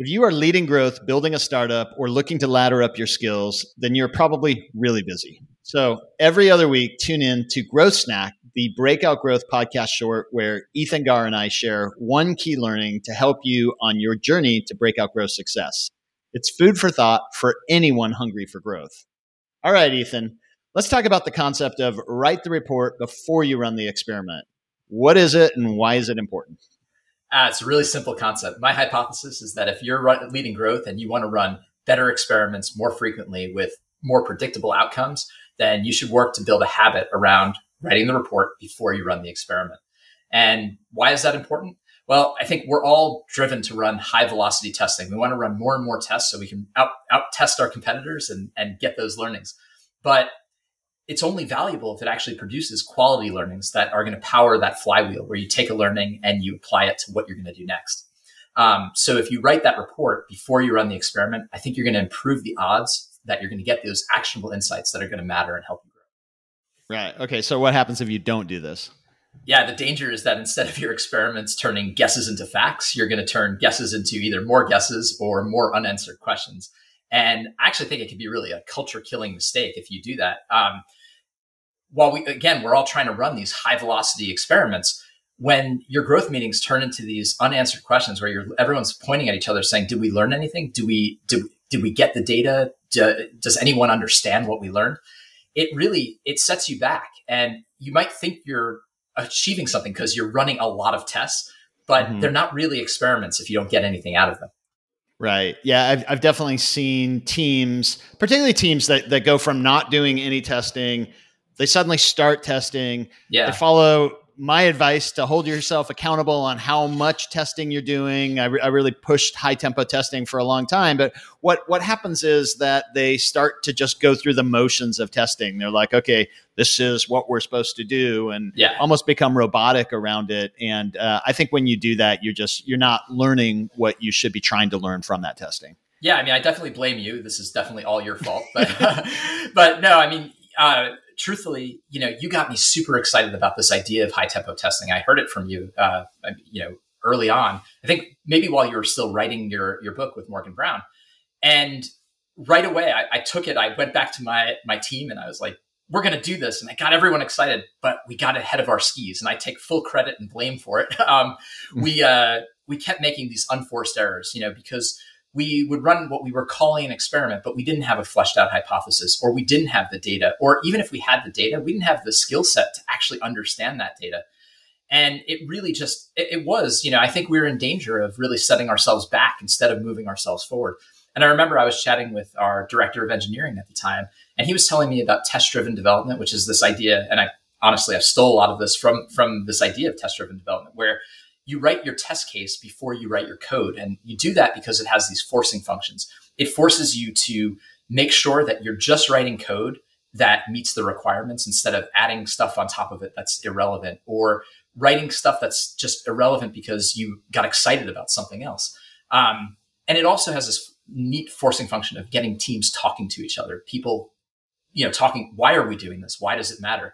If you are leading growth, building a startup, or looking to ladder up your skills, then you're probably really busy. So every other week, tune in to Growth Snack, the Breakout Growth podcast short, where Ethan Garr and I share one key learning to help you on your journey to breakout growth success. It's food for thought for anyone hungry for growth. All right, Ethan, let's talk about the concept of write the report before you run the experiment. What is it and why is it important? Uh, it's a really simple concept. My hypothesis is that if you're run, leading growth and you want to run better experiments more frequently with more predictable outcomes, then you should work to build a habit around writing the report before you run the experiment. And why is that important? Well, I think we're all driven to run high velocity testing. We want to run more and more tests so we can out, out test our competitors and, and get those learnings. But it's only valuable if it actually produces quality learnings that are going to power that flywheel where you take a learning and you apply it to what you're going to do next. Um, so if you write that report before you run the experiment, I think you're going to improve the odds that you're going to get those actionable insights that are going to matter and help you grow. Right. Okay. So what happens if you don't do this? Yeah, the danger is that instead of your experiments turning guesses into facts, you're going to turn guesses into either more guesses or more unanswered questions. And I actually think it could be really a culture killing mistake if you do that. Um, while we again we're all trying to run these high velocity experiments when your growth meetings turn into these unanswered questions where you're everyone's pointing at each other saying did we learn anything? Do we did, did we get the data? Do, does anyone understand what we learned? It really it sets you back. And you might think you're achieving something because you're running a lot of tests but mm-hmm. they're not really experiments if you don't get anything out of them Right. Yeah, I've, I've definitely seen teams, particularly teams that, that go from not doing any testing they suddenly start testing. Yeah. They follow my advice to hold yourself accountable on how much testing you're doing. I, re- I, really pushed high tempo testing for a long time, but what what happens is that they start to just go through the motions of testing. They're like, okay, this is what we're supposed to do, and yeah. almost become robotic around it. And uh, I think when you do that, you're just you're not learning what you should be trying to learn from that testing. Yeah, I mean, I definitely blame you. This is definitely all your fault, but but no, I mean. Uh, truthfully, you know, you got me super excited about this idea of high tempo testing. I heard it from you, uh, you know, early on. I think maybe while you were still writing your your book with Morgan Brown, and right away I, I took it. I went back to my my team and I was like, "We're going to do this," and I got everyone excited. But we got ahead of our skis, and I take full credit and blame for it. Um, we uh, we kept making these unforced errors, you know, because we would run what we were calling an experiment, but we didn't have a fleshed out hypothesis, or we didn't have the data, or even if we had the data, we didn't have the skill set to actually understand that data. And it really just, it, it, was, you know, I think we were in danger of really setting ourselves back instead of moving ourselves forward. And I remember I was chatting with our director of engineering at the time, and he was telling me about test driven development, which is this idea. And I honestly, I've stole a lot of this from, from this idea of test driven development, where you write your test case before you write your code. And you do that because it has these forcing functions. It forces you to make sure that you're just writing code that meets the requirements instead of adding stuff on top of it that's irrelevant or writing stuff that's just irrelevant because you got excited about something else. Um, and it also has this neat forcing function of getting teams talking to each other. People, you know, talking, why are we doing this? Why does it matter?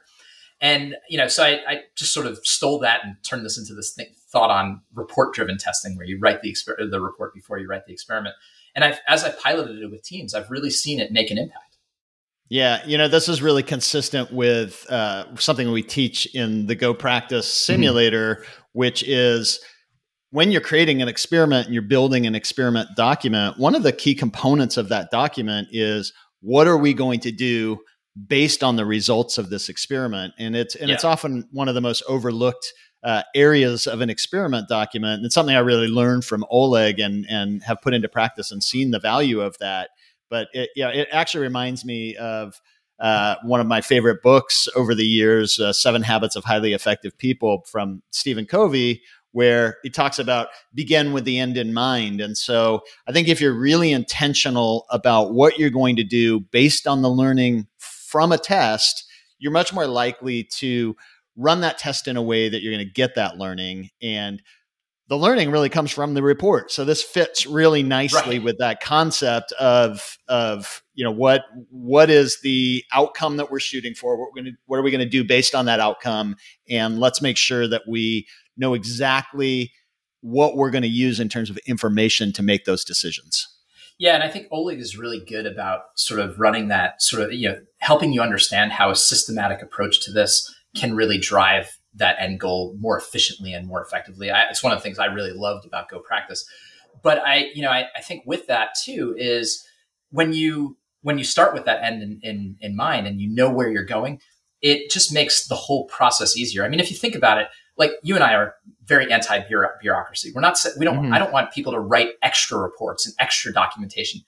And you know, so I, I, just sort of stole that and turned this into this thing, thought on report-driven testing, where you write the exper- the report before you write the experiment. And I've, as I piloted it with teams, I've really seen it make an impact. Yeah, you know, this is really consistent with uh, something we teach in the GoPractice mm-hmm. simulator, mm-hmm. which is when you're creating an experiment and you're building an experiment document, one of the key components of that document is what are we going to do based on the results of this experiment and it's and yeah. it's often one of the most overlooked uh, areas of an experiment document and it's something i really learned from oleg and and have put into practice and seen the value of that but it, yeah it actually reminds me of uh, one of my favorite books over the years uh, seven habits of highly effective people from stephen covey where he talks about begin with the end in mind. And so I think if you're really intentional about what you're going to do based on the learning from a test, you're much more likely to run that test in a way that you're going to get that learning. And the learning really comes from the report. So this fits really nicely right. with that concept of of you know what what is the outcome that we're shooting for? What we're going to what are we going to do based on that outcome? And let's make sure that we know exactly what we're going to use in terms of information to make those decisions. Yeah, and I think Oleg is really good about sort of running that sort of, you know, helping you understand how a systematic approach to this can really drive that end goal more efficiently and more effectively. I, it's one of the things I really loved about GoPractice. But I, you know, I, I think with that too is when you when you start with that end in, in, in mind and you know where you're going, it just makes the whole process easier. I mean, if you think about it, like you and I are very anti bureaucracy. We're not, we don't, mm-hmm. I don't want people to write extra reports and extra documentation.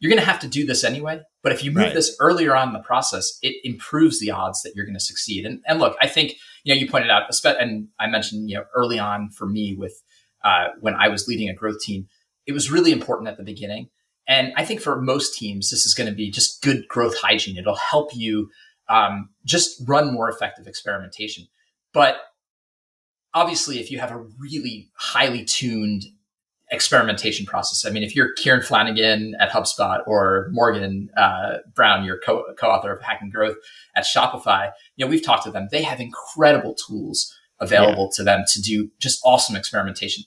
You're going to have to do this anyway. But if you move right. this earlier on in the process, it improves the odds that you're going to succeed. And, and look, I think, you know, you pointed out, and I mentioned, you know, early on for me with, uh, when I was leading a growth team, it was really important at the beginning. And I think for most teams, this is going to be just good growth hygiene. It'll help you um, just run more effective experimentation. But obviously, if you have a really highly tuned experimentation process, I mean, if you're Kieran Flanagan at HubSpot or Morgan uh, Brown, your co- author of Hacking Growth at Shopify, you know, we've talked to them. They have incredible tools available yeah. to them to do just awesome experimentation.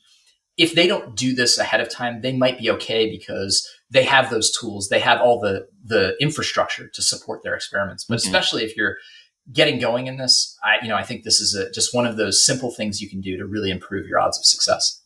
If they don't do this ahead of time, they might be okay because they have those tools. They have all the the infrastructure to support their experiments. But mm-hmm. especially if you're getting going in this, I you know I think this is a, just one of those simple things you can do to really improve your odds of success.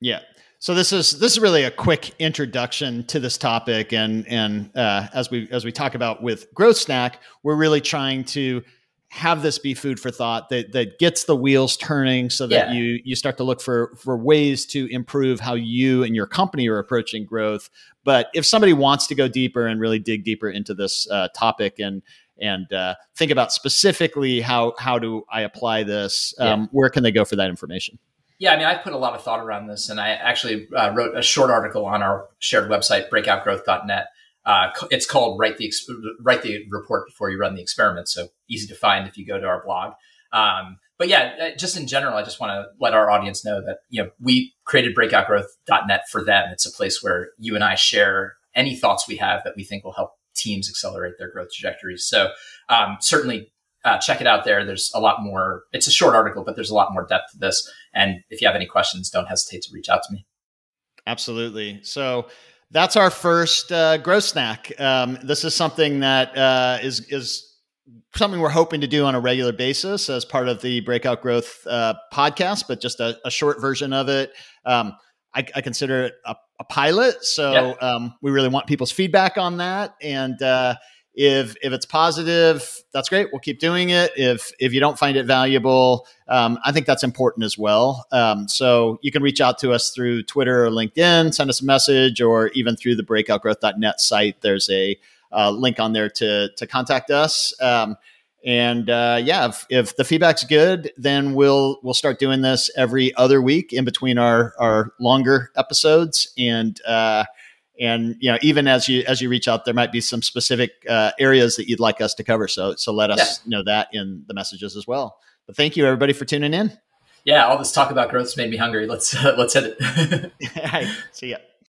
Yeah. So this is this is really a quick introduction to this topic, and and uh, as we as we talk about with Growth Snack, we're really trying to have this be food for thought that that gets the wheels turning so that yeah. you you start to look for for ways to improve how you and your company are approaching growth but if somebody wants to go deeper and really dig deeper into this uh, topic and and uh, think about specifically how how do I apply this, um, yeah. where can they go for that information? Yeah, I mean, I've put a lot of thought around this, and I actually uh, wrote a short article on our shared website, breakoutgrowth.net, uh, it's called write the write the report before you run the experiment. So easy to find if you go to our blog. Um, but yeah, uh, just in general, I just want to let our audience know that you know we created breakoutgrowth.net for them. It's a place where you and I share any thoughts we have that we think will help teams accelerate their growth trajectories. So um, certainly uh, check it out there. There's a lot more. It's a short article, but there's a lot more depth to this. And if you have any questions, don't hesitate to reach out to me. Absolutely. So that's our first uh, growth snack. Um, this is something that uh, is is something we're hoping to do on a regular basis as part of the Breakout Growth uh, podcast, but just a, a, short version of it. Um, I, I, consider it a, a pilot, so um, we really want people's feedback on that, and uh, if if it's positive that's great. We'll keep doing it. If if you don't find it valuable um, i think that's important as well. Um, so you can reach out to us through twitter or linkedin send us a message or even through the breakoutgrowth.net site. There's a uh, link on there to to contact us. Um, and uh, yeah if, if the feedback's good then we'll we'll start doing this every other week in between our our longer episodes. And uh, and you know even as you as you reach out there might be some specific uh, areas that you'd like us to cover. So so let us yeah. know that in the messages as well. But thank you everybody for tuning in. Yeah all this talk about growth's made me hungry. Let's uh, let's hit it. See ya